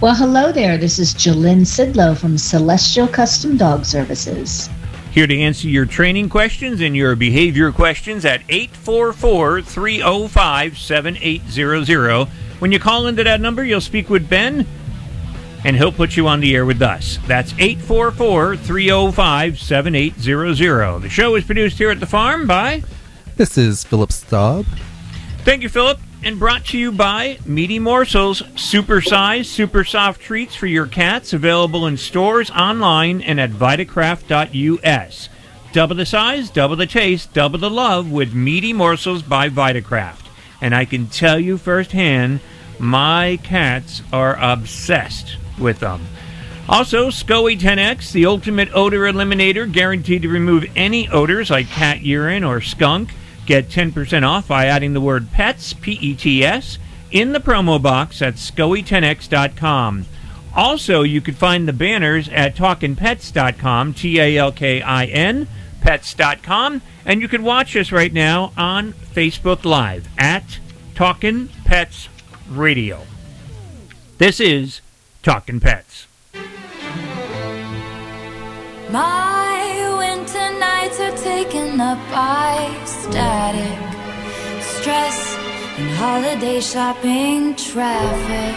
well, hello there. This is Jalynn Sidlow from Celestial Custom Dog Services. Here to answer your training questions and your behavior questions at 844 305 7800. When you call into that number, you'll speak with Ben and he'll put you on the air with us. That's 844 305 7800. The show is produced here at the farm by. This is Philip Staub. Thank you, Philip and brought to you by Meaty Morsels, super size, super soft treats for your cats, available in stores, online, and at Vitakraft.us. Double the size, double the taste, double the love with Meaty Morsels by Vitakraft. And I can tell you firsthand, my cats are obsessed with them. Also, SCOE 10X, the ultimate odor eliminator, guaranteed to remove any odors like cat urine or skunk. Get 10% off by adding the word PETS, P E T S, in the promo box at SCOE10X.com. Also, you can find the banners at TalkinPets.com, T A L K I N, pets.com, and you can watch us right now on Facebook Live at Talkin' Pets Radio. This is Talkin' Pets. My taken up by static, stress, and holiday shopping traffic.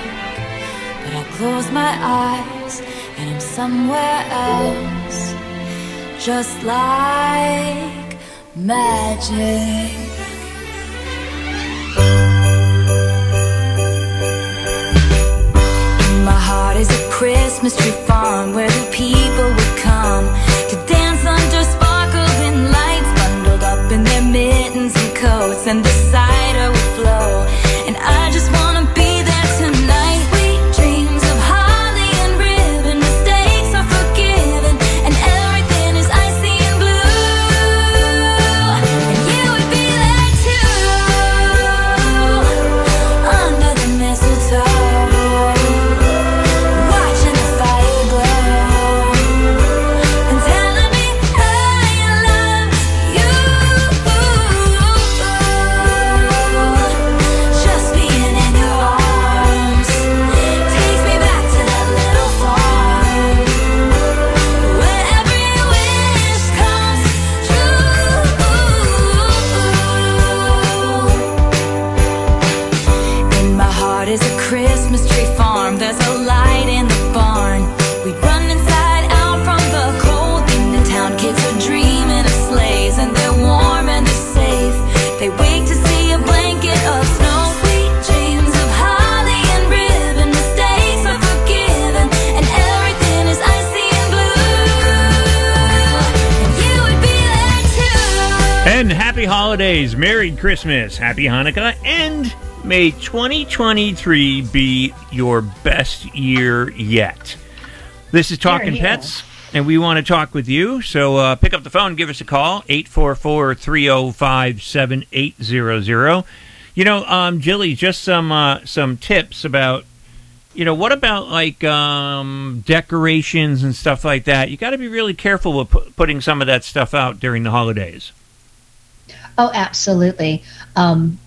But I close my eyes and I'm somewhere else, just like magic. My heart is a Christmas tree farm where the people would come Christmas, Happy Hanukkah, and may 2023 be your best year yet. This is Talking. Pets, and we want to talk with you. So uh, pick up the phone, give us a call, 844 305 7800. You know, um, Jilly, just some uh, some tips about you know, what about like um, decorations and stuff like that? You got to be really careful with pu- putting some of that stuff out during the holidays. Oh, absolutely. Um,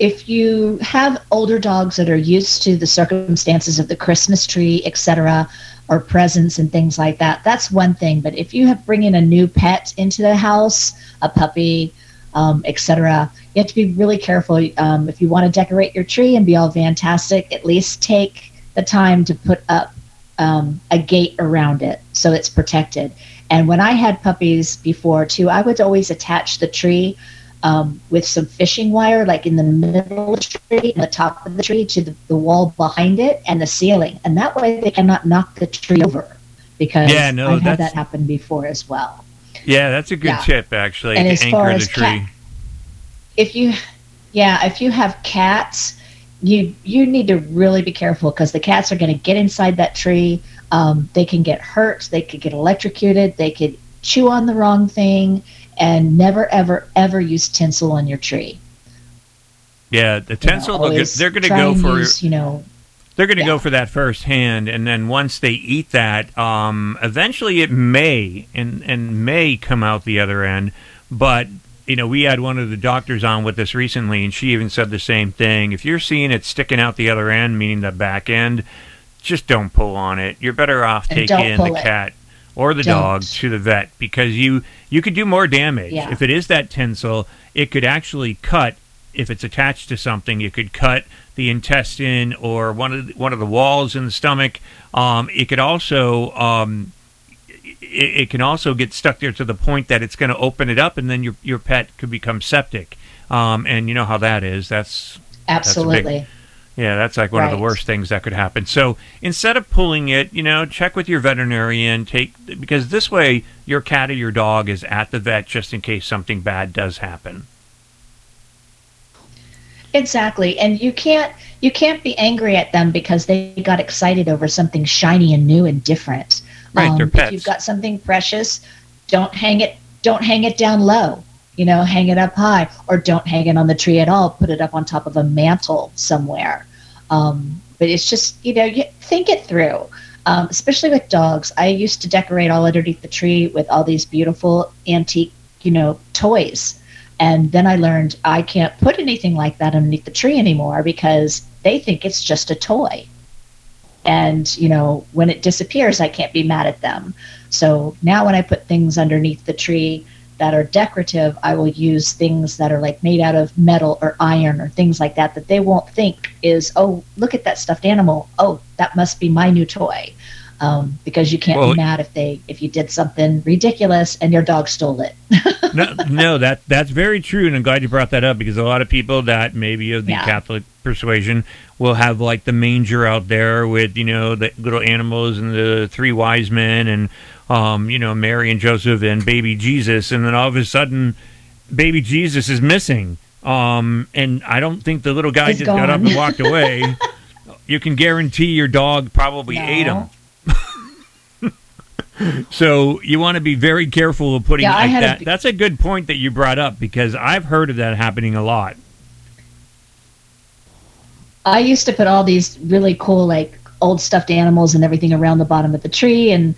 if you have older dogs that are used to the circumstances of the Christmas tree, etc., or presents and things like that, that's one thing. But if you have bringing a new pet into the house, a puppy, um, etc., you have to be really careful. Um, if you want to decorate your tree and be all fantastic, at least take the time to put up um, a gate around it so it's protected. And when I had puppies before too, I would always attach the tree um, with some fishing wire, like in the middle of the tree, and the top of the tree to the, the wall behind it and the ceiling. And that way they cannot knock the tree over because Yeah, no, I've had that happen before as well. Yeah, that's a good Yeah. tip actually. And to as far anchor the as tree. cat- If you, yeah, if you have cats, you you need to really be careful because the cats are going to get inside that tree. Um, they can get hurt. They could get electrocuted. They could chew on the wrong thing. And never, ever, ever use tinsel on your tree. Yeah, the You know, tinsel. they're going to go for use, you know They're going to go for that first hand, and then once they eat that, um, eventually it may and and may come out the other end. But you know, we had one of the doctors on with us recently, and she even said the same thing. If you're seeing it sticking out the other end, meaning the back end, just don't pull on it. You're better off And taking the it. cat or the Don't. dog to the vet because you you could do more damage Yeah. if it is that tinsel. It could actually cut if it's attached to something. It could cut the intestine or one of the, one of the walls in the stomach. Um, it could also um, it, it can also get stuck there to the point that it's going to open it up, and then your your pet could become septic. Um, and you know how that is. That's That's absolutely. Yeah, that's like one of the worst things that could happen. So instead of pulling it, you know, check with your veterinarian. Take because this way your cat or your dog is at the vet just in case something bad does happen. Exactly. And you can't you can't be angry at them because they got excited over something shiny and new and different. Right, they're um, If you've got something precious, don't hang it don't hang it down low. You know, hang it up high or don't hang it on the tree at all. Put it up on top of a mantle somewhere. Um, but it's just, you know, you think it through. Um, especially with dogs. I used to decorate all underneath the tree with all these beautiful antique, you know, toys. And then I learned I can't put anything like that underneath the tree anymore because they think it's just a toy. And, you know, when it disappears, I can't be mad at them. So now when I put things underneath the tree that are decorative, I will use things that are like made out of metal or iron or things like that that they won't think is, oh, look at that stuffed animal. Oh, that must be my new toy. Um, because you can't Well- be mad if they if you did something ridiculous and your dog stole it. no, no, that that's very true, and I'm glad you brought that up because a lot of people that maybe of the Yeah. Catholic persuasion will have like the manger out there with you know the little animals and the three wise men and um, you know Mary and Joseph and baby Jesus, and then all of a sudden, baby Jesus is missing. Um, and I don't think the little guy He's just got up and walked away. you can guarantee your dog probably ate him. So you want to be very careful of putting Yeah, like that. That's a good point that you brought up because I've heard of that happening a lot. I used to put all these really cool like old stuffed animals and everything around the bottom of the tree and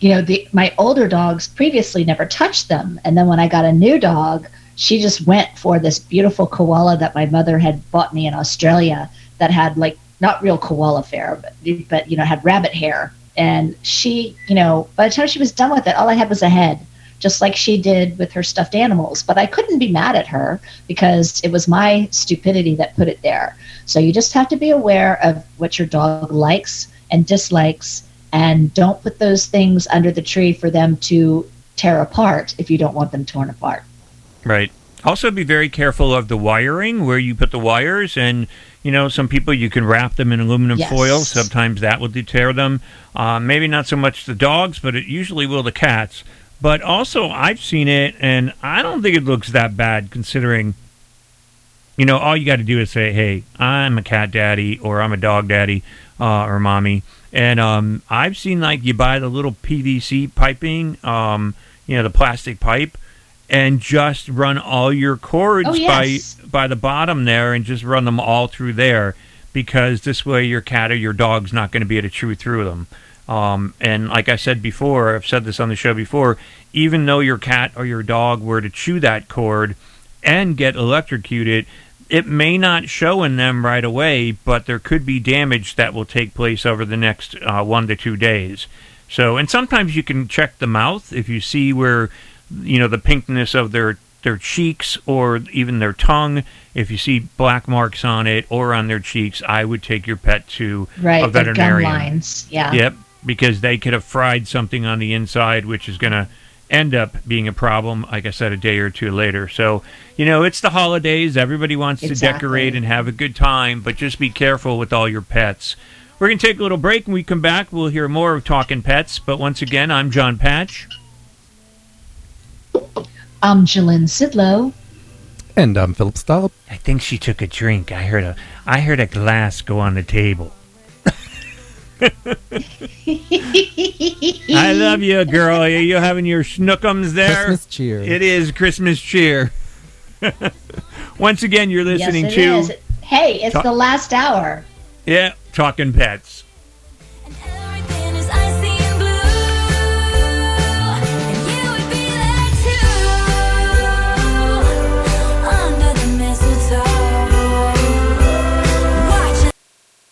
you know the my older dogs previously never touched them. And then when I got a new dog she just went for this beautiful koala that my mother had bought me in Australia that had like not real koala fare but but you know had rabbit hair. And she you know by the time she was done with it all I had was a head just like she did with her stuffed animals. But I couldn't be mad at her because it was my stupidity that put it there. So you just have to be aware of what your dog likes and dislikes, and don't put those things under the tree for them to tear apart if you don't want them torn apart. Right. Also, be very careful of the wiring where you put the wires, and you know some people you can wrap them in aluminum Yes. foil. Sometimes that will deter them. Uh, maybe not so much the dogs, but it usually will the cats. But also, I've seen it, and I don't think it looks that bad considering. You know, all you got to do is say, "Hey, I'm a cat daddy," or "I'm a dog daddy," uh, or "mommy." And um, I've seen like you buy the little PVC piping, um, you know, the plastic pipe, and just run all your cords Oh, yes. by by the bottom there, and just run them all through there, because this way your cat or your dog's not going to be able to chew through them. Um, and like I said before, I've said this on the show before, even though your cat or your dog were to chew that cord and get electrocuted, it may not show in them right away, but there could be damage that will take place over the next uh, one to two days. So, and sometimes you can check the mouth if you see where, you know, the pinkness of their their cheeks or even their tongue. If you see black marks on it or on their cheeks, I would take your pet to Right, a veterinarian. lines. Yeah. Yep, because they could have fried something on the inside, which is going to end up being a problem, like I said, a day or two later. So, you know, it's the holidays. Everybody wants to decorate and have a good time, but just be careful with all your pets. We're going to take a little break. When we come back, we'll hear more of Talking Pets. But once again, I'm John Patch. I'm Jalyn Sidlow. And I'm Philip Staub. I think she took a drink. I heard a I heard a glass go on the table. I love you, girl. Are you having your schnookums there? Christmas cheer. It is Christmas cheer. Once again, you're listening yes, it to is. Hey, it's Ta- the last hour. yeah, talking pets.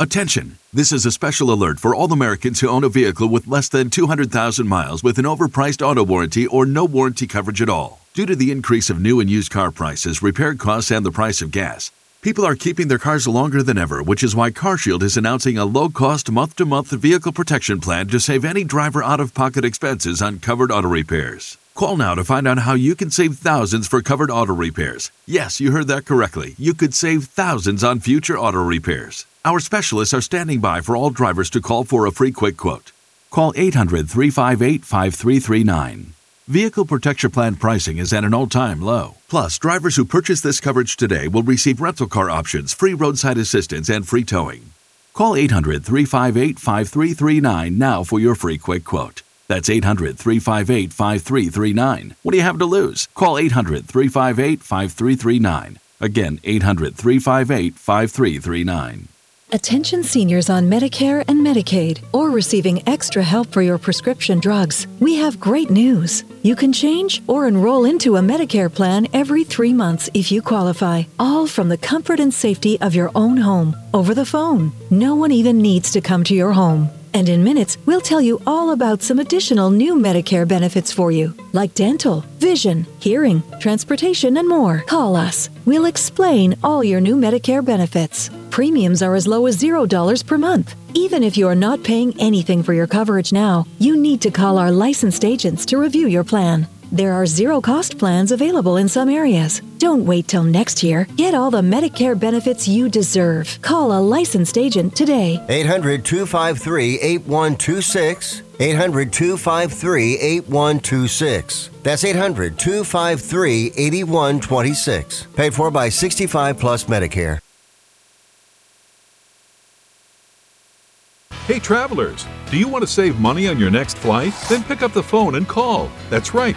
Attention! This is a special alert for all Americans who own a vehicle with less than 200,000 miles with an overpriced auto warranty or no warranty coverage at all. Due to the increase of new and used car prices, repair costs, and the price of gas, people are keeping their cars longer than ever, which is why CarShield is announcing a low cost month to month vehicle protection plan to save any driver out of pocket expenses on covered auto repairs. Call now to find out how you can save thousands for covered auto repairs. Yes, you heard that correctly. You could save thousands on future auto repairs. Our specialists are standing by for all drivers to call for a free quick quote. Call 800 358 5339. Vehicle Protection Plan pricing is at an all time low. Plus, drivers who purchase this coverage today will receive rental car options, free roadside assistance, and free towing. Call 800 358 5339 now for your free quick quote. That's 800 358 5339. What do you have to lose? Call 800 358 5339. Again, 800 358 5339. Attention seniors on Medicare and Medicaid or receiving extra help for your prescription drugs. We have great news. You can change or enroll into a Medicare plan every three months if you qualify, all from the comfort and safety of your own home over the phone. No one even needs to come to your home. And in minutes, we'll tell you all about some additional new Medicare benefits for you, like dental, vision, hearing, transportation, and more. Call us. We'll explain all your new Medicare benefits. Premiums are as low as $0 per month. Even if you are not paying anything for your coverage now, you need to call our licensed agents to review your plan. There are zero cost plans available in some areas. Don't wait till next year. Get all the Medicare benefits you deserve. Call a licensed agent today. 800 253 8126. 800 253 8126. That's 800 253 8126. Paid for by 65 Plus Medicare. Hey travelers, do you want to save money on your next flight? Then pick up the phone and call. That's right,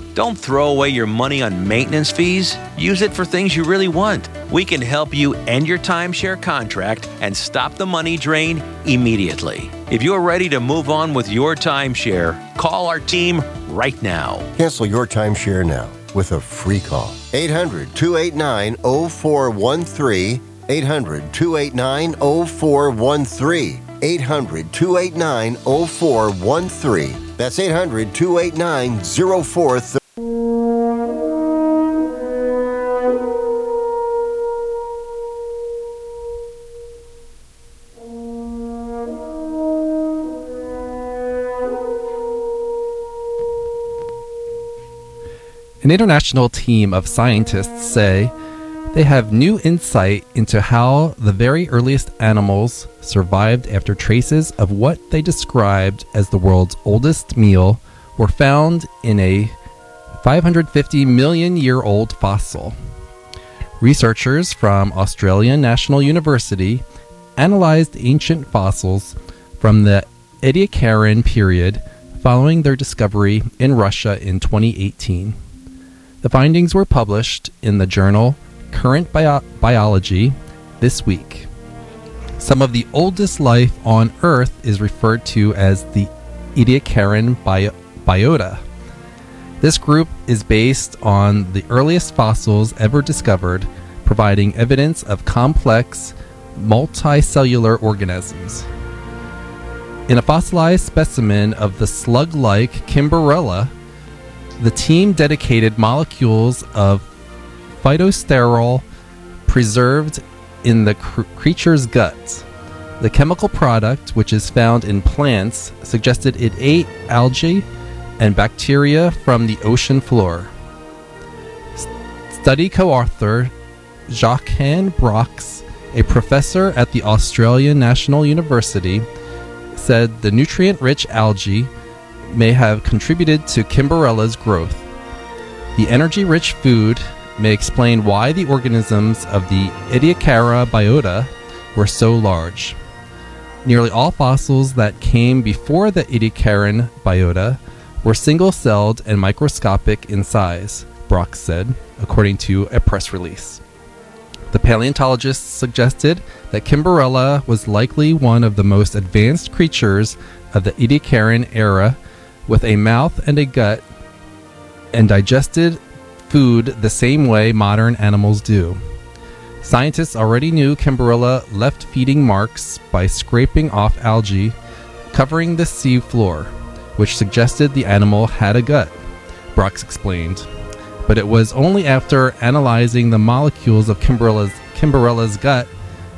Don't throw away your money on maintenance fees. Use it for things you really want. We can help you end your timeshare contract and stop the money drain immediately. If you're ready to move on with your timeshare, call our team right now. Cancel your timeshare now with a free call. 800 289 0413. 800 289 0413. 800 289 0413. That's 800 289 0413. An international team of scientists say they have new insight into how the very earliest animals survived after traces of what they described as the world's oldest meal were found in a 550 million year old fossil. Researchers from Australian National University analyzed ancient fossils from the Ediacaran period following their discovery in Russia in 2018. The findings were published in the journal Current Bio- Biology this week. Some of the oldest life on Earth is referred to as the Ediacaran bio- biota. This group is based on the earliest fossils ever discovered, providing evidence of complex, multicellular organisms. In a fossilized specimen of the slug like Kimberella, the team dedicated molecules of phytosterol preserved in the cr- creature's gut. The chemical product, which is found in plants, suggested it ate algae and bacteria from the ocean floor. S- study co author Jacques Brocks, a professor at the Australian National University, said the nutrient rich algae may have contributed to Kimberella's growth. The energy rich food may explain why the organisms of the Ediacara biota were so large. Nearly all fossils that came before the Ediacaran biota were single celled and microscopic in size, Brock said, according to a press release. The paleontologists suggested that Kimberella was likely one of the most advanced creatures of the Ediacaran era, with a mouth and a gut, and digested food the same way modern animals do. Scientists already knew Kimberella left feeding marks by scraping off algae covering the sea floor, which suggested the animal had a gut, Brocks explained. But it was only after analyzing the molecules of Kimberella's gut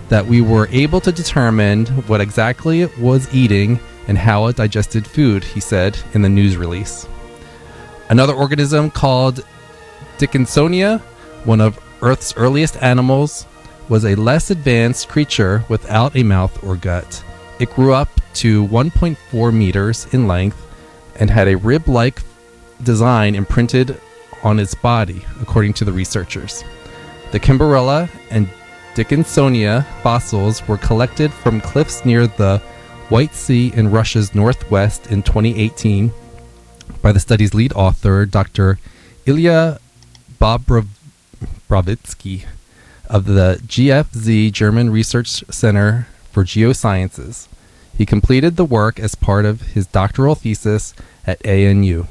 that we were able to determine what exactly it was eating and how it digested food, he said in the news release. Another organism called Dickinsonia, one of Earth's earliest animals, was a less advanced creature without a mouth or gut. It grew up to 1.4 meters in length and had a rib like design imprinted on its body, according to the researchers. The Kimberella and Dickinsonia fossils were collected from cliffs near the White Sea in Russia's northwest in 2018 by the study's lead author, Dr. Ilya Bobrovskiy of the GFZ German Research Center for Geosciences. He completed the work as part of his doctoral thesis at ANU.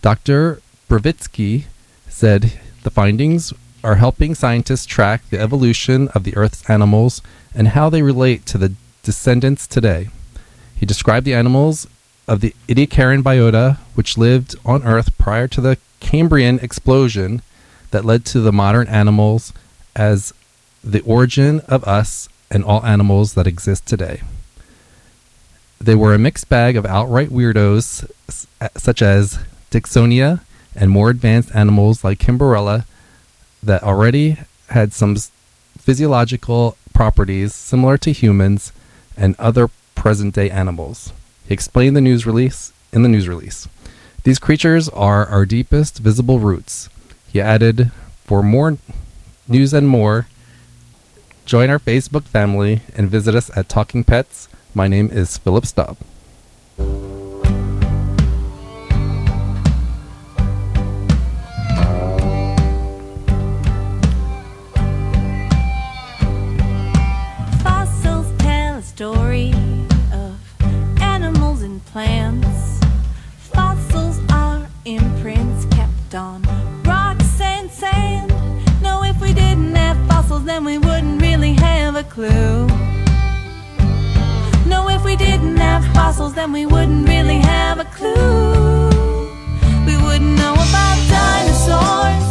Dr. Brovitsky said the findings are helping scientists track the evolution of the Earth's animals and how they relate to the descendants today. He described the animals of the Ediacaran biota, which lived on Earth prior to the Cambrian explosion that led to the modern animals, as the origin of us and all animals that exist today. They were a mixed bag of outright weirdos, such as Dickinsonia, and more advanced animals like Kimberella that already had some physiological properties similar to humans and other present day animals. He explained the news release in the news release. These creatures are our deepest visible roots. He added, for more news and more, join our Facebook family and visit us at Talking Pets. My name is Philip Staub. Then we wouldn't really have a clue. No, if we didn't have fossils, then we wouldn't really have a clue. We wouldn't know about dinosaurs.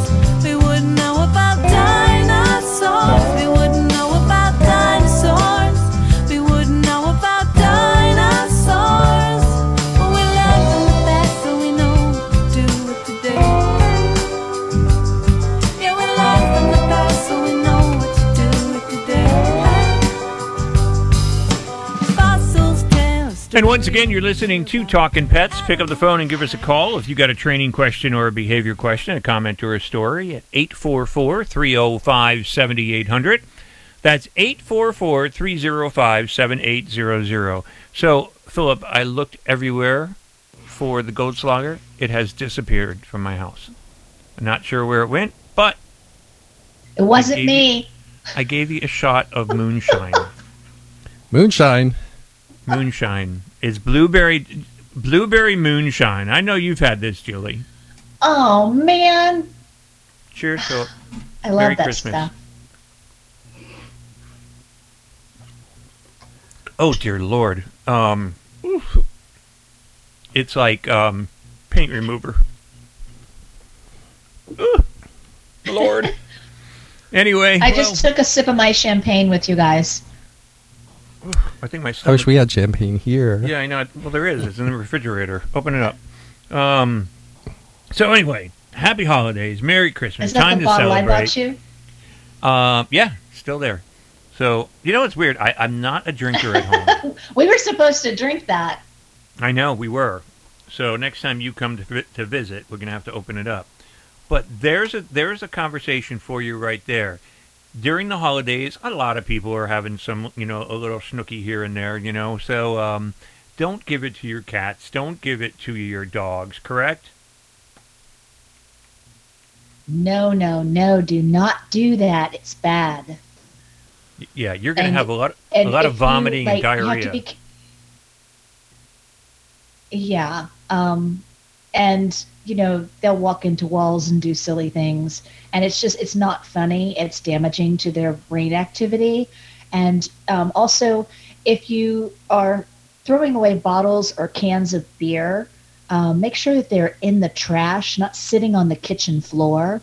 And once again, you're listening to Talking Pets. Pick up the phone and give us a call if you got a training question or a behavior question, a comment or a story at 844 305 7800. That's 844 305 7800. So, Philip, I looked everywhere for the Goldschläger. It has disappeared from my house. I'm not sure where it went, but It wasn't gave me. I gave you a shot of moonshine. Moonshine. Moonshine is blueberry blueberry moonshine. I know you've had this, Julie. Oh man, Cheers, Philip. I love Merry that Christmas. stuff. Oh dear Lord. Um oof. it's like um paint remover. Lord. Anyway, I just took a sip of my champagne with you guys. Well, I think my I wish we had champagne here. Yeah, I know. Well, there is. It's in the refrigerator. Open it up. Um. So anyway, happy holidays, Merry Christmas. Is that Time the to bottle I celebrate. bought you? Um. Yeah, still there. So you know what's weird? I, I'm not a drinker at home. We were supposed to drink that. I know we were. So next time you come to to visit, we're gonna have to open it up. But there's a there's a conversation for you right there. During the holidays, a lot of people are having some, you know, a little snooky here and there, you know. So um, don't give it to your cats. Don't give it to your dogs. Correct? No, no, no, do not do that. It's bad. Yeah, you're gonna have a lot a lot of if you, vomiting like, and to diarrhea. be yeah. Um, and, you know, they'll walk into walls and do silly things. And it's just, it's not funny. It's damaging to their brain activity. And um, also, if you are throwing away bottles or cans of beer, um, make sure that they're in the trash, not sitting on the kitchen floor.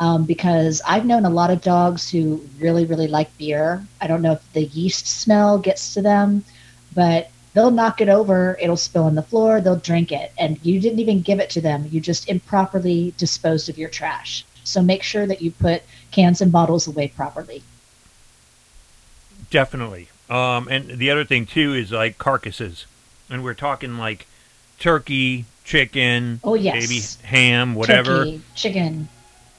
Um, because I've known a lot of dogs who really, really like beer. I don't know if the yeast smell gets to them, but they'll knock it over, it'll spill on the floor, they'll drink it, and you didn't even give it to them. You just improperly disposed of your trash. So make sure that you put cans and bottles away properly. Definitely. Um, and the other thing too is like carcasses, and we're talking like turkey, chicken, Oh, yes. baby ham, whatever. Turkey, chicken.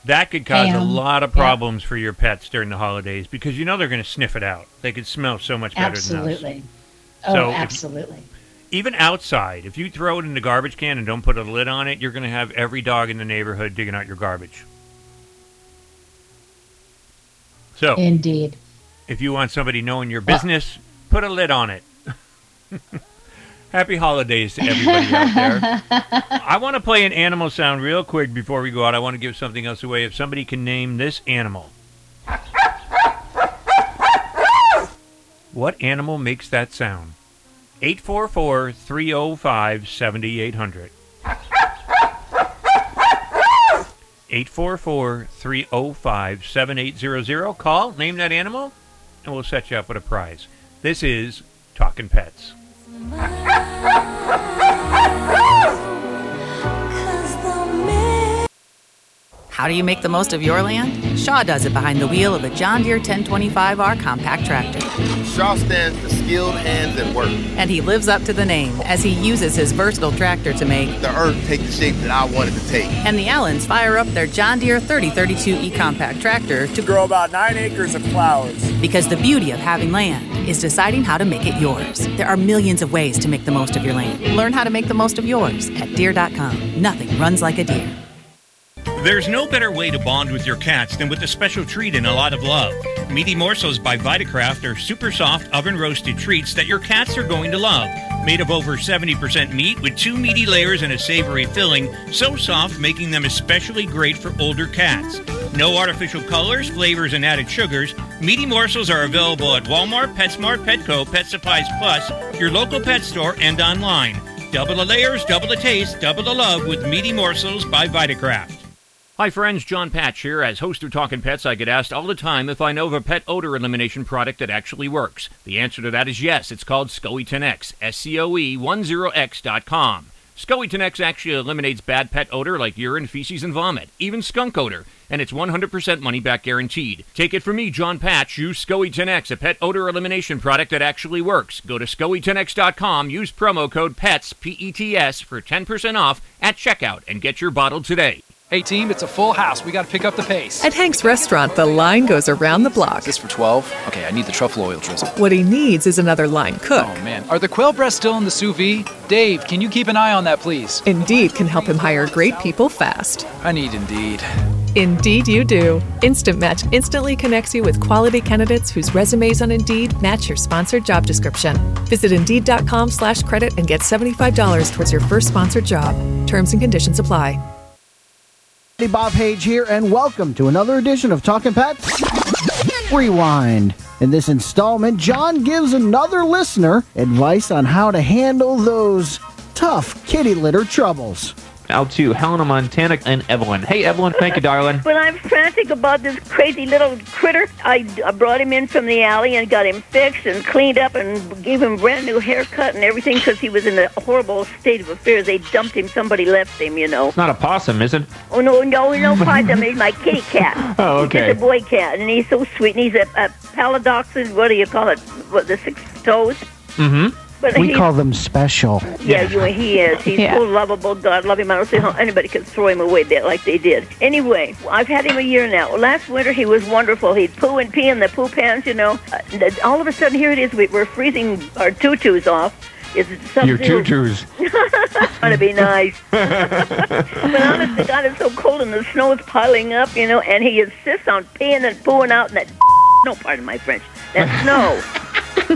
That could cause a lot of Yeah. problems for your pets during the holidays because you know they're going to sniff it out. They could smell so much better than us. Absolutely. So Oh, if you- absolutely. Even outside, if you throw it in the garbage can and don't put a lid on it, you're going to have every dog in the neighborhood digging out your garbage. So, Indeed. if you want somebody knowing your business, put a lid on it. Happy holidays to everybody out there. I want to play an animal sound real quick before we go out. I want to give something else away. If somebody can name this animal, what animal makes that sound? 844 305 7800. 844 305 7800. Call, name that animal, and we'll set you up with a prize. This is Talking Pets. How do you make the most of your land? Shaw does it behind the wheel of a John Deere 1025R compact tractor. Shaw stands for skilled hands at work. And he lives up to the name as he uses his versatile tractor to make The earth take the shape that I wanted to take. and the Allens fire up their John Deere 3032 E compact tractor to grow about nine acres of flowers. Because the beauty of having land is deciding how to make it yours. There are millions of ways to make the most of your land. Learn how to make the most of yours at Deere.com. Nothing runs like a Deere. There's no better way to bond with your cats than with a special treat and a lot of love. Meaty Morsels by Vitakraft are super soft oven roasted treats that your cats are going to love. Made of over 70% meat with two meaty layers and a savory filling, so soft making them especially great for older cats. No artificial colors, flavors, and added sugars. Meaty Morsels are available at Walmart, PetSmart, Petco, Pet Supplies Plus, your local pet store, and online. Double the layers, double the taste, double the love with Meaty Morsels by Vitakraft. Hi, friends. John Patch here. As host of Talking Pets, I get asked all the time if I know of a pet odor elimination product that actually works. The answer to that is yes. It's called SCOE 10X, S C O E 10X.com. SCOE 10X actually eliminates bad pet odor like urine, feces, and vomit, even skunk odor, and it's 100% money back guaranteed. Take it from me, John Patch. Use SCOE 10X, a pet odor elimination product that actually works. Go to SCOE10X.com, use promo code PETS, P E T S, for 10% off at checkout, and get your bottle today. Hey team, it's a full house. We got to pick up the pace. At Hank's restaurant, the line goes around the block. Is this for 12? Okay, I need the truffle oil drizzle. What he needs is another line cook. Oh man, are the quail breasts still in the sous vide? Dave, can you keep an eye on that, please? Indeed can help him hire great people fast. I need Indeed. Indeed, you do. Instant Match instantly connects you with quality candidates whose resumes on Indeed match your sponsored job description. Visit Indeed.com/slash credit and get seventy-five dollars towards your first sponsored job. Terms and conditions apply. Hey, Bob Page here, and welcome to another edition of Talking Pets Rewind. In this installment, John gives another listener advice on how to handle those tough kitty litter troubles. Out to Helena, Montana, and Evelyn. Hey, Evelyn. Thank you, darling. When I'm frantic about this crazy little critter, I, I brought him in from the alley and got him fixed and cleaned up and gave him a brand new haircut and everything because he was in a horrible state of affairs. They dumped him. Somebody left him, you know. It's not a possum, is it? Oh, no, no, no, possum. He's my kitty cat. Oh, okay. He's a boy cat, and he's so sweet. And he's a, a paladoxin, what do you call it? What, the six toes? Mm-hmm. But we call them special. Yeah, you, he is. He's Yeah. so lovable. God love him. I don't see how anybody could throw him away that like they did. Anyway, I've had him a year now. Last winter he was wonderful. He'd poo and pee in the poo pans, you know. Uh, all of a sudden, here it is. We, we're freezing our tutus off. Is it Your sub-zero? tutus. Trying to be nice. but honest to God, it's so cold and the snow is piling up, you know, and he insists on peeing and pooing out in that no, pardon my French, that snow.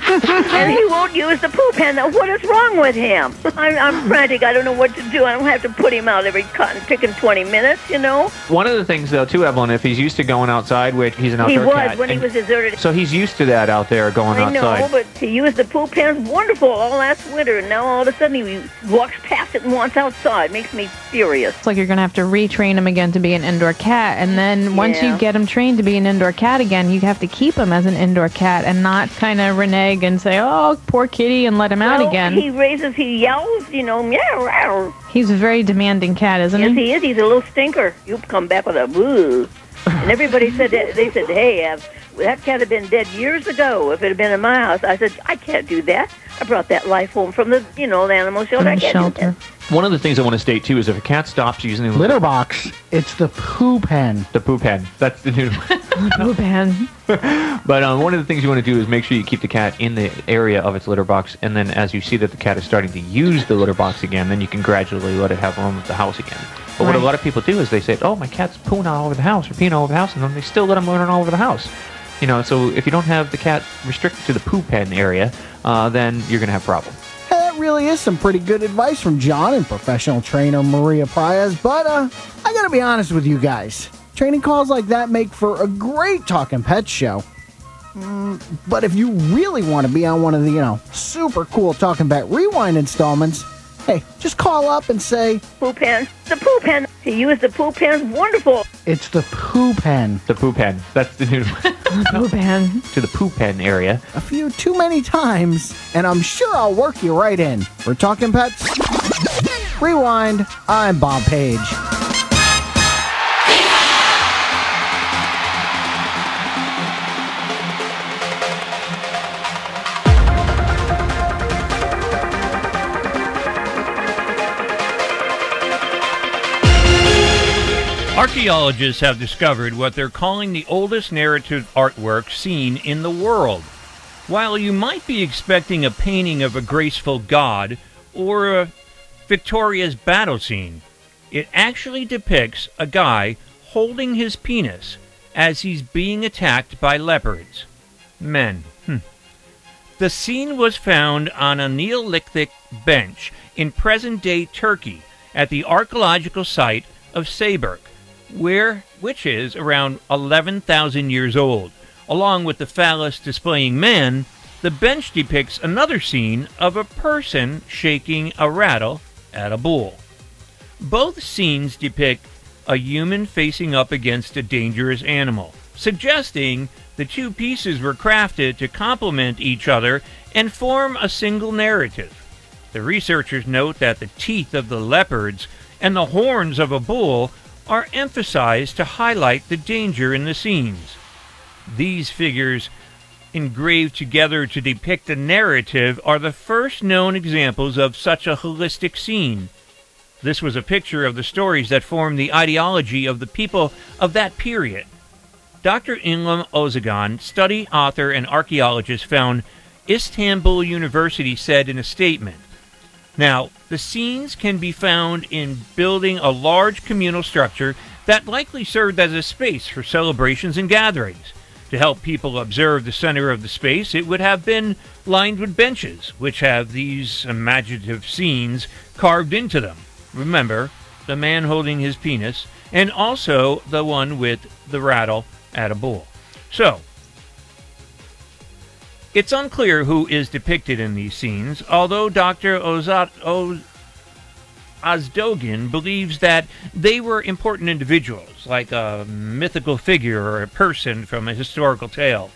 And he won't use the poop pan. Now, what is wrong with him? I'm, I'm frantic. I don't know what to do. I don't have to put him out every cotton picking 20 minutes, you know? One of the things, though, too, Evelyn, if he's used to going outside, which he's an outdoor He outdoor was cat. when he was deserted. So he's used to that out there going I know, outside. but he used the poop pan wonderful all last winter, and now all of a sudden he walks past it and wants outside. Makes me furious. It's like you're going to have to retrain him again to be an indoor cat. And then once Yeah. you get him trained to be an indoor cat again, you have to keep him as an indoor cat and not kind of renege and say, oh, poor kitty, and let him out Well, again. He raises, he yells, you know, meow. He's a very demanding cat, isn't yes, he? he is. He's a little stinker. You come back with a boo. And everybody said that. They said, "Hey, uh, that cat had been dead years ago. If it had been in my house." I said, "I can't do that. I brought that life home from the, you know, the animal shelter. I can't do that." One of the things I want to state, too, is if a cat stops using the Litter box. It's the poo pen. The poo pen. That's the new. poop pen. But um, one of the things you want to do is make sure you keep the cat in the area of its litter box, and then as you see that the cat is starting to use the litter box again, then you can gradually let it have room of the house again. But what a lot of people do is they say, "Oh, my cat's pooing all over the house or peeing all over the house," and then they still let him run all over the house. You know, so if you don't have the cat restricted to the poo pen area, uh, then you're going to have problems. Hey, that really is some pretty good advice from John and professional trainer Maria Prias, but uh, I gotta be honest with you guys. Training calls like that make for a great talking pet show. Mm, but if you really want to be on one of the, you know, super cool Talking Pet Rewind installments, hey, just call up and say, Poo pen. The poo pen. He used the poo pen. Wonderful. it's the poo pen. The poo pen. That's the new. poo pen. to the poo pen area. A few too many times, and I'm sure I'll work you right in. We're talking pets. Rewind. I'm Bob Page. Archaeologists have discovered what they're calling the oldest narrative artwork seen in the world. While you might be expecting a painting of a graceful god or a Victoria's battle scene, it actually depicts a guy holding his penis as he's being attacked by leopards. Men. Hmm. The scene was found on a Neolithic bench in present day Turkey at the archaeological site of Sayburç, where which is around 11,000 years old. Along with the phallus displaying man, the bench depicts another scene of a person shaking a rattle at a bull. Both scenes depict a human facing up against a dangerous animal, suggesting the two pieces were crafted to complement each other and form a single narrative. The researchers note that the teeth of the leopards and the horns of a bull are emphasized to highlight the danger in the scenes. These figures, engraved together to depict a narrative, are the first known examples of such a holistic scene. This was a picture of the stories that formed the ideology of the people of that period. Dr. Ilham Özdoğan, study author and archaeologist, found Istanbul University said in a statement. Now, the scenes can be found in building a large communal structure that likely served as a space for celebrations and gatherings. To help people observe the center of the space, it would have been lined with benches, which have these imaginative scenes carved into them. Remember, the man holding his penis, and also the one with the rattle at a bull. So, it's unclear who is depicted in these scenes, although Dr. Ozat, Oz, believes that they were important individuals, like a mythical figure or a person from a historical tale.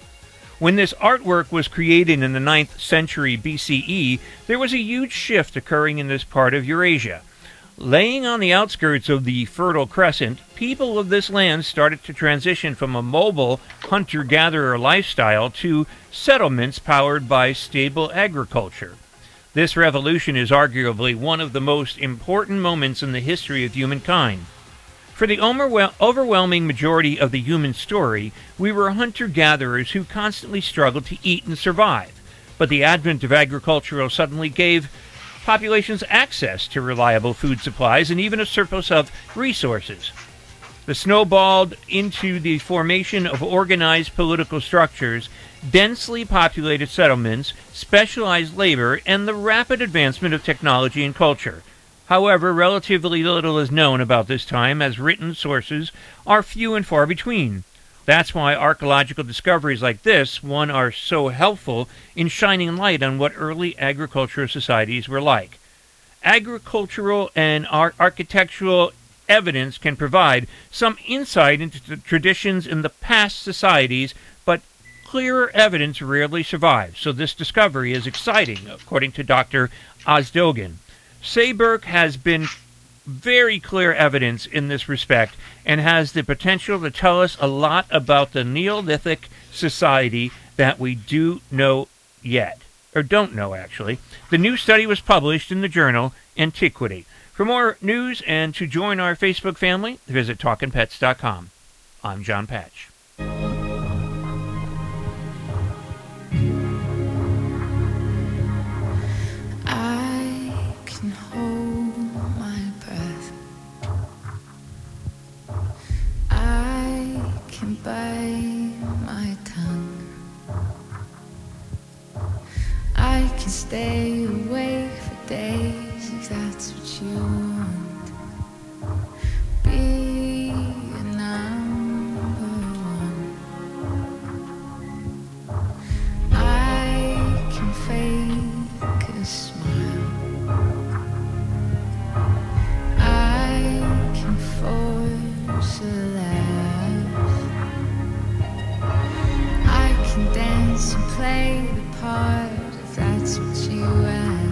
When this artwork was created in the 9th century BCE, there was a huge shift occurring in this part of Eurasia. Laying on the outskirts of the Fertile Crescent, people of this land started to transition from a mobile hunter gatherer lifestyle to settlements powered by stable agriculture. This revolution is arguably one of the most important moments in the history of humankind. For the overwhelming majority of the human story, we were hunter gatherers who constantly struggled to eat and survive. But the advent of agriculture suddenly gave populations access to reliable food supplies and even a surplus of resources. The snowballed into the formation of organized political structures, densely populated settlements, specialized labor, and the rapid advancement of technology and culture. However, relatively little is known about this time as written sources are few and far between. That's why archaeological discoveries like this one are so helpful in shining light on what early agricultural societies were like. Agricultural and ar- architectural evidence can provide some insight into the traditions in the past societies, but clearer evidence rarely survives, so this discovery is exciting, according to Dr. Özdoğan. Sayburç has been very clear evidence in this respect and has the potential to tell us a lot about the Neolithic society that we do know yet, or don't know actually. The new study was published in the journal Antiquity. For more news and to join our Facebook family, visit talkingpets.com. I'm Jon Patch. Stay awake for days play the part if that's what you ask.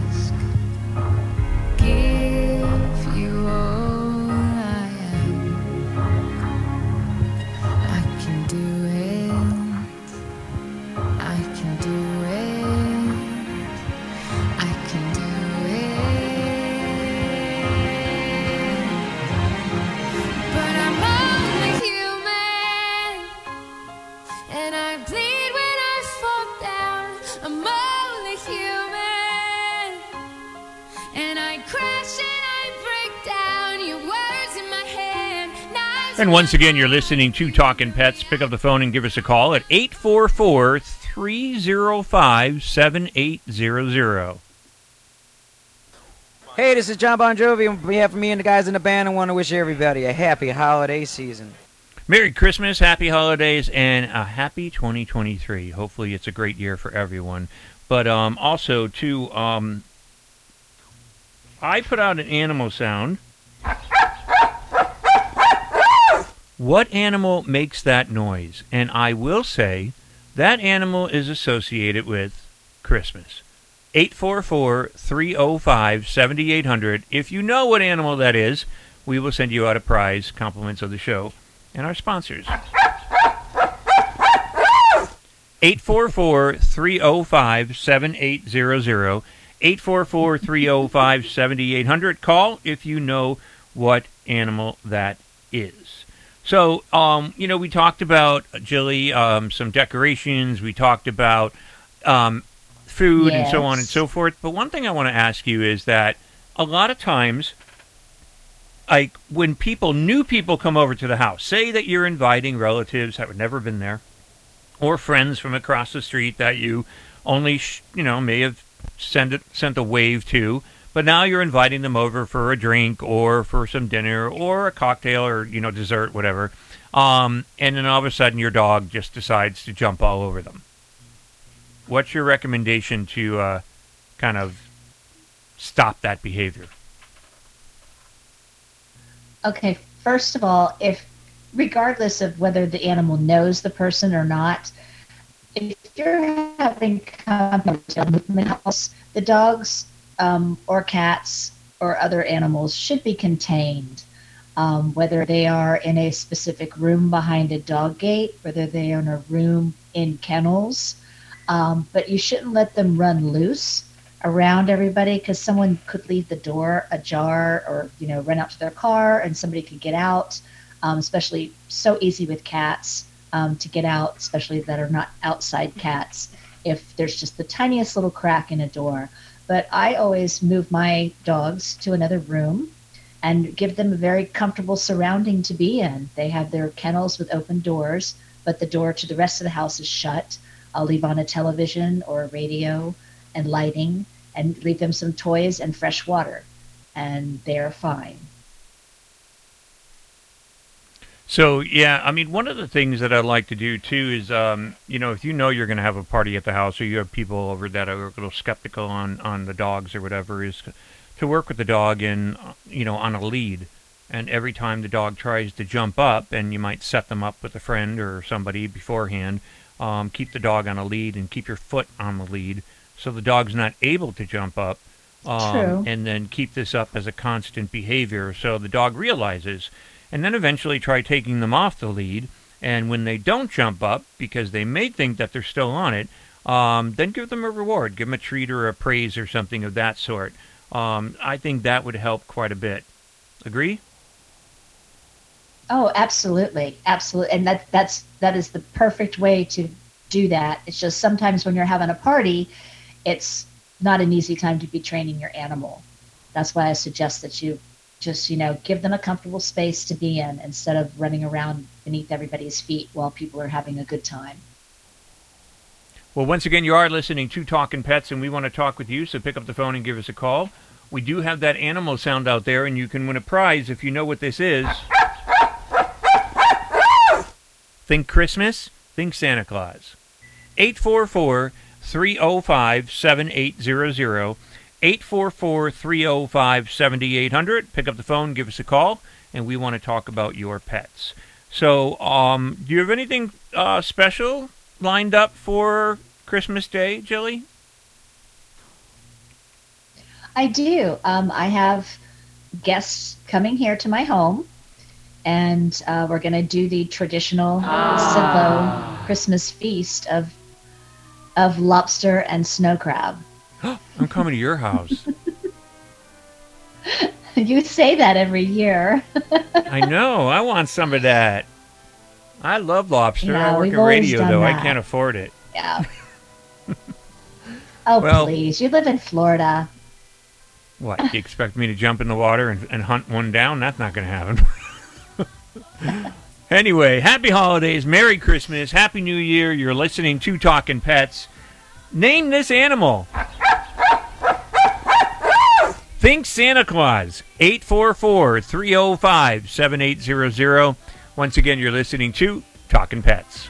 And once again, you're listening to Talking Pets. Pick up the phone and give us a call at 844 305 7800. Hey, this is John Bon Jovi on behalf of me and the guys in the band. I want to wish everybody a happy holiday season. Merry Christmas, happy holidays, and a happy 2023. Hopefully, it's a great year for everyone. But um, also, too, um, I put out an animal sound. What animal makes that noise? And I will say that animal is associated with Christmas. 844 305 7800. If you know what animal that is, we will send you out a prize, compliments of the show, and our sponsors. 844 305 7800. 844 305 7800. Call if you know what animal that is. So, um, you know, we talked about, Jilly, um, some decorations. We talked about um, food and so on and so forth. But one thing I want to ask you is that a lot of times, like when people, new people come over to the house, say that you're inviting relatives that have never been there, or friends from across the street that you only, sh- you know, may have sent it, sent a wave to, but now you're inviting them over for a drink or for some dinner or a cocktail or you know dessert, whatever. Um, and then all of a sudden your dog just decides to jump all over them. What's your recommendation to uh, kind of stop that behavior? Okay, first of all, if regardless of whether the animal knows the person or not, if you're having a movement house, the dogs um, or cats or other animals should be contained. Um, whether they are in a specific room behind a dog gate, whether they are in a room in kennels, um, but you shouldn't let them run loose around everybody because someone could leave the door ajar or you know run out to their car and somebody could get out um, especially so easy with cats um, to get out especially that are not outside cats if there's just the tiniest little crack in a door but i always move my dogs to another room and give them a very comfortable surrounding to be in. They have their kennels with open doors but the door to the rest of the house is shut. I'll leave on a television or a radio and lighting and leave them some toys and fresh water and they're fine So yeah, I mean, one of the things that I like to do too is, um, you know, if you know you're going to have a party at the house, or you have people over that are a little skeptical on on the dogs or whatever, is to work with the dog in, uh, you know, on a lead. And every time the dog tries to jump up, and you might set them up with a friend or somebody beforehand, um, keep the dog on a lead and keep your foot on the lead, so the dog's not able to jump up. Um, True. And then keep this up as a constant behavior, so the dog realizes and then eventually try taking them off the lead. And when they don't jump up, because they may think that they're still on it, um, then give them a reward, give them a treat or a praise or something of that sort. Um, I think that would help quite a bit. Agree? oh absolutely absolutely and that that's that is the perfect way to do that it's just sometimes when you're having a party it's not an easy time to be training your animal that's why i suggest that you just you know give them a comfortable space to be in instead of running around beneath everybody's feet while people are having a good time Well, once again, you are listening to Talking Pets, and we want to talk with you, so pick up the phone and give us a call. We do have that animal sound out there, and you can win a prize if you know what this is. Think Christmas, think Santa Claus. 844 305 7800. 844 305 7800. Pick up the phone, give us a call, and we want to talk about your pets. So, um, do you have anything uh, special lined up for Christmas Day, Jilly? I do. Um, I have guests coming here to my home, and uh, we're going to do the traditional Sidlow Christmas feast of of lobster and snow crab. I'm coming to your house. you say that every year. I know. I want some of that. I love lobster. Yeah, I work in radio, though. I can't afford it. Yeah. oh Well- please! You live in Florida. What? You expect me to jump in the water and, and hunt one down? That's not going to happen. anyway, happy holidays, Merry Christmas, Happy New Year. You're listening to Talking Pets. Name this animal. Think Santa Claus. 844 305 7800. Once again, you're listening to Talking Pets.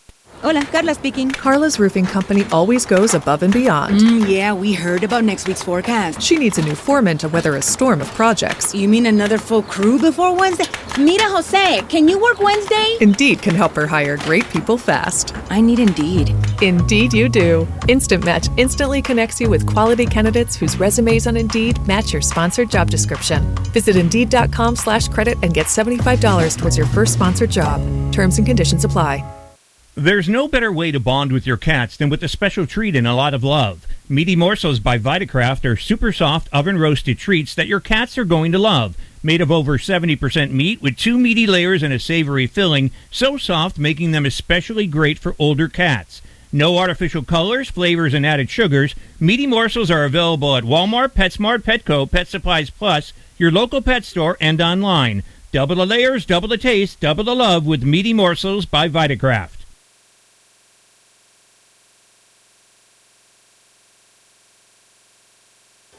Hola, Carla speaking. Carla's roofing company always goes above and beyond. Mm, yeah, we heard about next week's forecast. She needs a new foreman to weather a storm of projects. You mean another full crew before Wednesday? Mira, Jose, can you work Wednesday? Indeed can help her hire great people fast. I need Indeed. Indeed, you do. Instant Match instantly connects you with quality candidates whose resumes on Indeed match your sponsored job description. Visit Indeed.com slash credit and get $75 towards your first sponsored job. Terms and conditions apply. There's no better way to bond with your cats than with a special treat and a lot of love. Meaty Morsels by Vitakraft are super soft oven roasted treats that your cats are going to love. Made of over 70% meat with two meaty layers and a savory filling, so soft making them especially great for older cats. No artificial colors, flavors, and added sugars. Meaty morsels are available at Walmart, PetSmart, Petco, Pet Supplies Plus, your local pet store, and online. Double the layers, double the taste, double the love with Meaty Morsels by Vitakraft.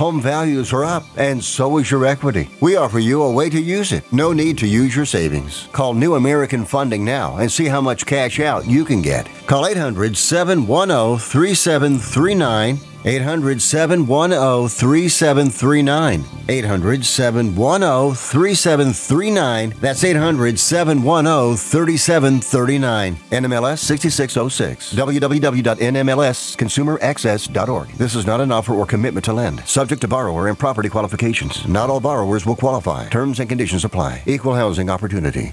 Home values are up, and so is your equity. We offer you a way to use it. No need to use your savings. Call New American Funding now and see how much cash out you can get. Call 800 710 3739. 800 710 3739. 800 710 3739. That's 800 710 3739. NMLS 6606. www.nmlsconsumeraccess.org. This is not an offer or commitment to lend. Subject to borrower and property qualifications. Not all borrowers will qualify. Terms and conditions apply. Equal housing opportunity.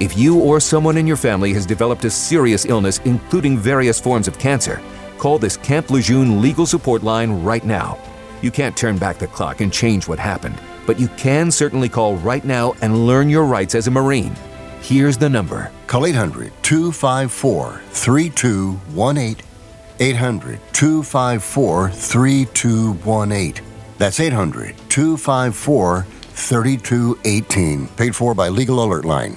If you or someone in your family has developed a serious illness, including various forms of cancer, call this Camp Lejeune legal support line right now. You can't turn back the clock and change what happened, but you can certainly call right now and learn your rights as a Marine. Here's the number Call 800 254 3218. 800 254 3218. That's 800 254 3218. Paid for by Legal Alert Line.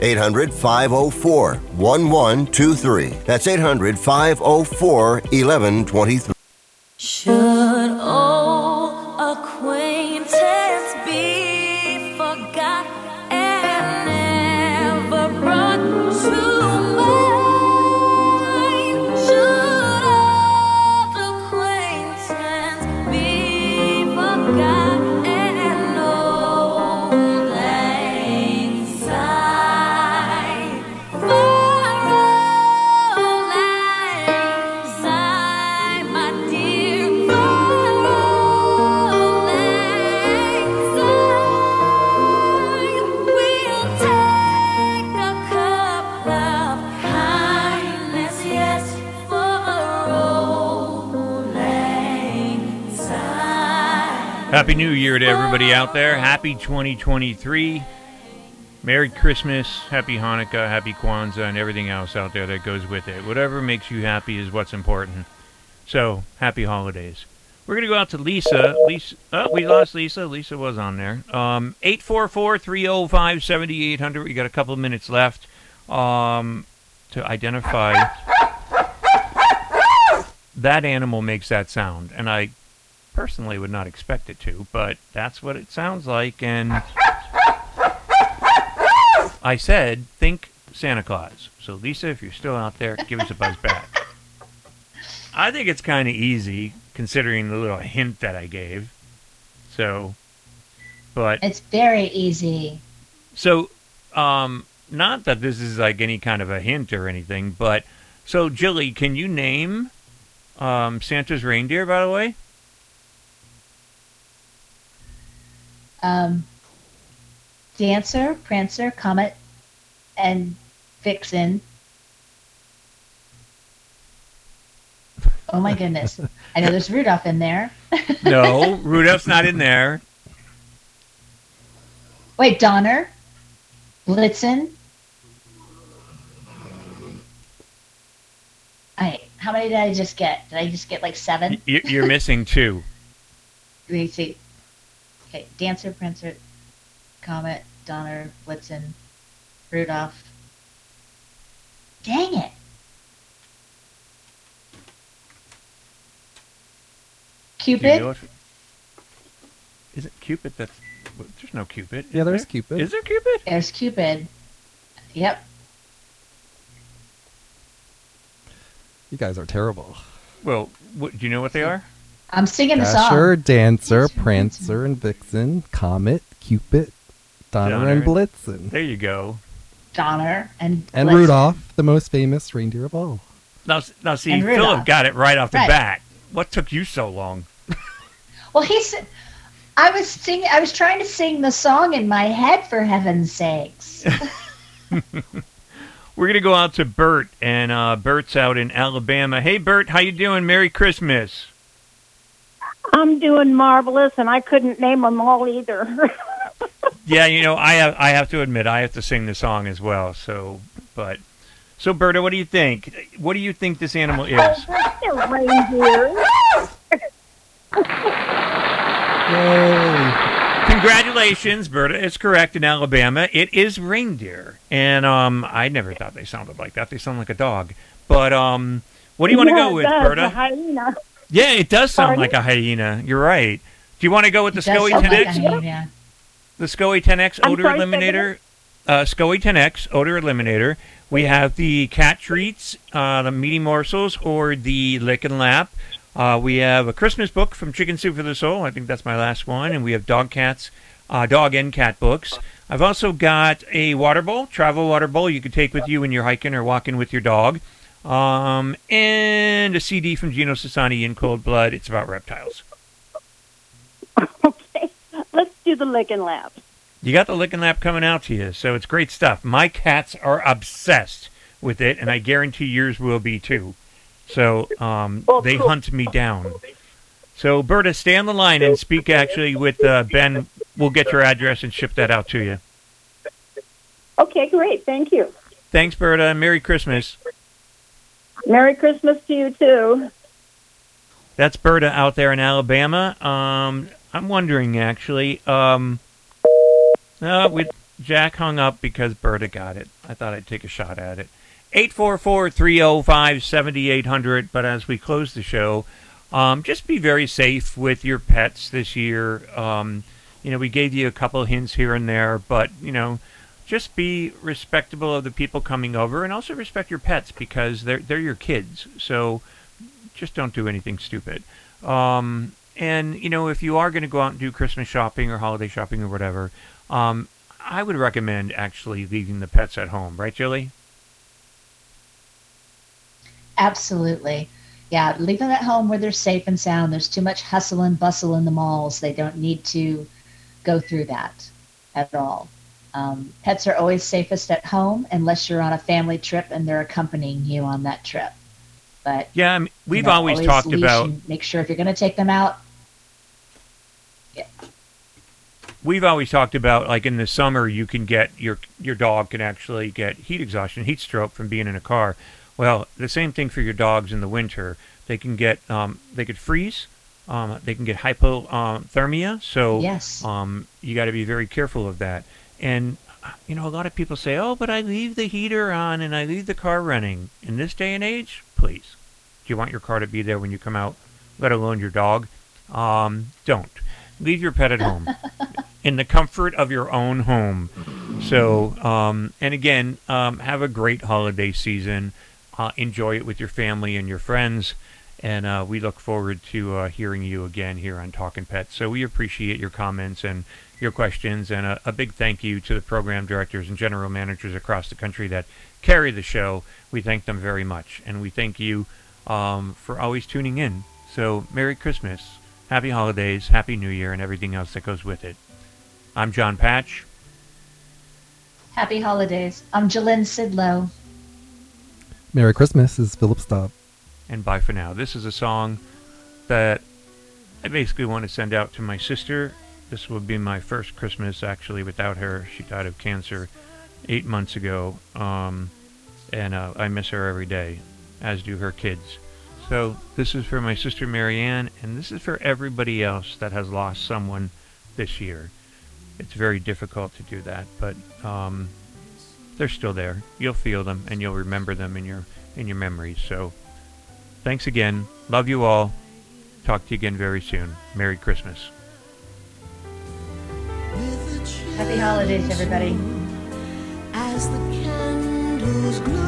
800 504 1123. That's 800 504 1123. Happy New Year to everybody out there. Happy 2023. Merry Christmas, Happy Hanukkah, Happy Kwanzaa, and everything else out there that goes with it. Whatever makes you happy is what's important. So, happy holidays. We're going to go out to Lisa. Lisa, oh, we lost Lisa. Lisa was on there. Um, 844-305-7800. We got a couple of minutes left um, to identify. That animal makes that sound, and I personally would not expect it to, but that's what it sounds like. And I said, think Santa Claus. So, Lisa, if you're still out there, give us a buzz back. I think it's kind of easy considering the little hint that I gave. So, but It's very easy. so, um, not that this is like any kind of a hint or anything, but so, Jilly, can you name um, Santa's reindeer, by the way? Um, Dancer, Prancer, Comet, and Vixen. Oh my goodness. I know there's Rudolph in there. No, Rudolph's not in there. Wait, Donner, Blitzen. I how many did I just get? Did I just get like seven? You- You're missing two. Let me see. Okay, Dancer, Prancer, Comet, Donner, Blitzen, Rudolph. Dang it! Cupid. Is it Cupid? That's well, there's no Cupid. Yeah, there's there? Cupid. Is there Cupid? There's Cupid. Yep. You guys are terrible. Well, what, do you know what they hmm. are? I'm singing the Dasher, song. Dancer, Prancer, and Vixen, Comet, Cupid, Donner, and Blitzen. There you go. Donner and And Rudolph, the most famous reindeer of all. Now, now see, Philip got it right off the Right. bat. What took you so long? Well, he said, I was singing. I was trying to sing the song in my head for heaven's sakes. We're gonna go out to Bert, and uh, Bert's out in Alabama. Hey, Bert, how you doing? Merry Christmas. I'm doing marvelous, and I couldn't name them all either. Yeah, you know, I have I have to admit I have to sing the song as well. So, but so Berta, what do you think? What do you think this animal is? They're reindeers. Congratulations, Berta It's correct in Alabama. It is reindeer, and um, I never thought they sounded like that. They sound like a dog. But um, what do you want to Yeah, go with, Berta? a hyena. Yeah, it does sound Pardon? like a hyena. You're right. Do you want to go with the It SCOE sound like a 10X? hyena. The SCOE 10X I'm odor sorry, eliminator. Uh, SCOE 10X odor eliminator. We have the cat treats, uh, the meaty morsels, or the lick and lap. Uh, we have a Christmas book from Chicken Soup for the Soul. I think that's my last one. And we have dog cats, uh, dog and cat books. I've also got a water bowl, travel water bowl you could take with you when you're hiking or walking with your dog. Um, and a CD from Gino Sassani in Cold Blood. It's about reptiles. Okay, let's do the lick and lap. You got the lick and lap coming out to you, so it's great stuff. My cats are obsessed with it, and I guarantee yours will be too. So um, they hunt me down. So Berta, stay on the line and speak actually with uh, Ben. We'll get your address and ship that out to you. Okay, great. Thank you. Thanks, Berta. Merry Christmas. Merry Christmas to you too. That's Berta out there in Alabama. Um, I'm wondering actually. Um, no, we Jack hung up because Berta got it. I thought I'd take a shot at it. 844-305-7800. But as we close the show, um, just be very safe with your pets this year. Um, you know, we gave you a couple hints here and there, but you know, just be respectable of the people coming over, and also respect your pets because they're they're your kids. So just don't do anything stupid. Um, and you know, if you are going to go out and do Christmas shopping or holiday shopping or whatever, um, I would recommend actually leaving the pets at home, right, Julie? Absolutely. Yeah, leave them at home where they're safe and sound. There's too much hustle and bustle in the malls. They don't need to go through that at all. Um, pets are always safest at home unless you're on a family trip and they're accompanying you on that trip. But Yeah, I mean, we've know, always talked about Make sure if you're going to take them out, we've always talked about like in the summer you can get your your dog can actually get heat exhaustion, heat stroke from being in a car. Well, the same thing for your dogs in the winter. They can get um, they could freeze. Um, they can get hypothermia. So Yes. um, you got to be very careful of that. And you know, a lot of people say, "Oh, but I leave the heater on and I leave the car running." In this day and age, please, do you want your car to be there when you come out, let alone your dog? Um, don't leave your pet at home in the comfort of your own home. So, um, and again, um, have a great holiday season. Uh, enjoy it with your family and your friends. And uh, we look forward to uh, hearing you again here on Talking Pets. So we appreciate your comments and your questions. And a, a big thank you to the program directors and general managers across the country that carry the show. We thank them very much. And we thank you um, for always tuning in. So, Merry Christmas, Happy Holidays, Happy New Year, and everything else that goes with it. I'm Jon Patch. happy holidays. I'm Jalyn Sidlow. Merry Christmas is Philip Staub. and bye for now. This is a song that I basically want to send out to my sister. This will be my first Christmas actually without her. She died of cancer eight months ago, um, and uh, I miss her every day, as do her kids. So this is for my sister Marianne, and this is for everybody else that has lost someone this year. It's very difficult to do that, but um, they're still there. You'll feel them, and you'll remember them in your in your memories. So Thanks again. Love you all. Talk to you again very soon. Merry Christmas. Happy holidays, everybody. As the candles glow,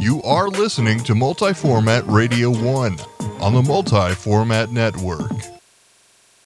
You are listening to Multi Format Radio 1 on the Multi Format Network.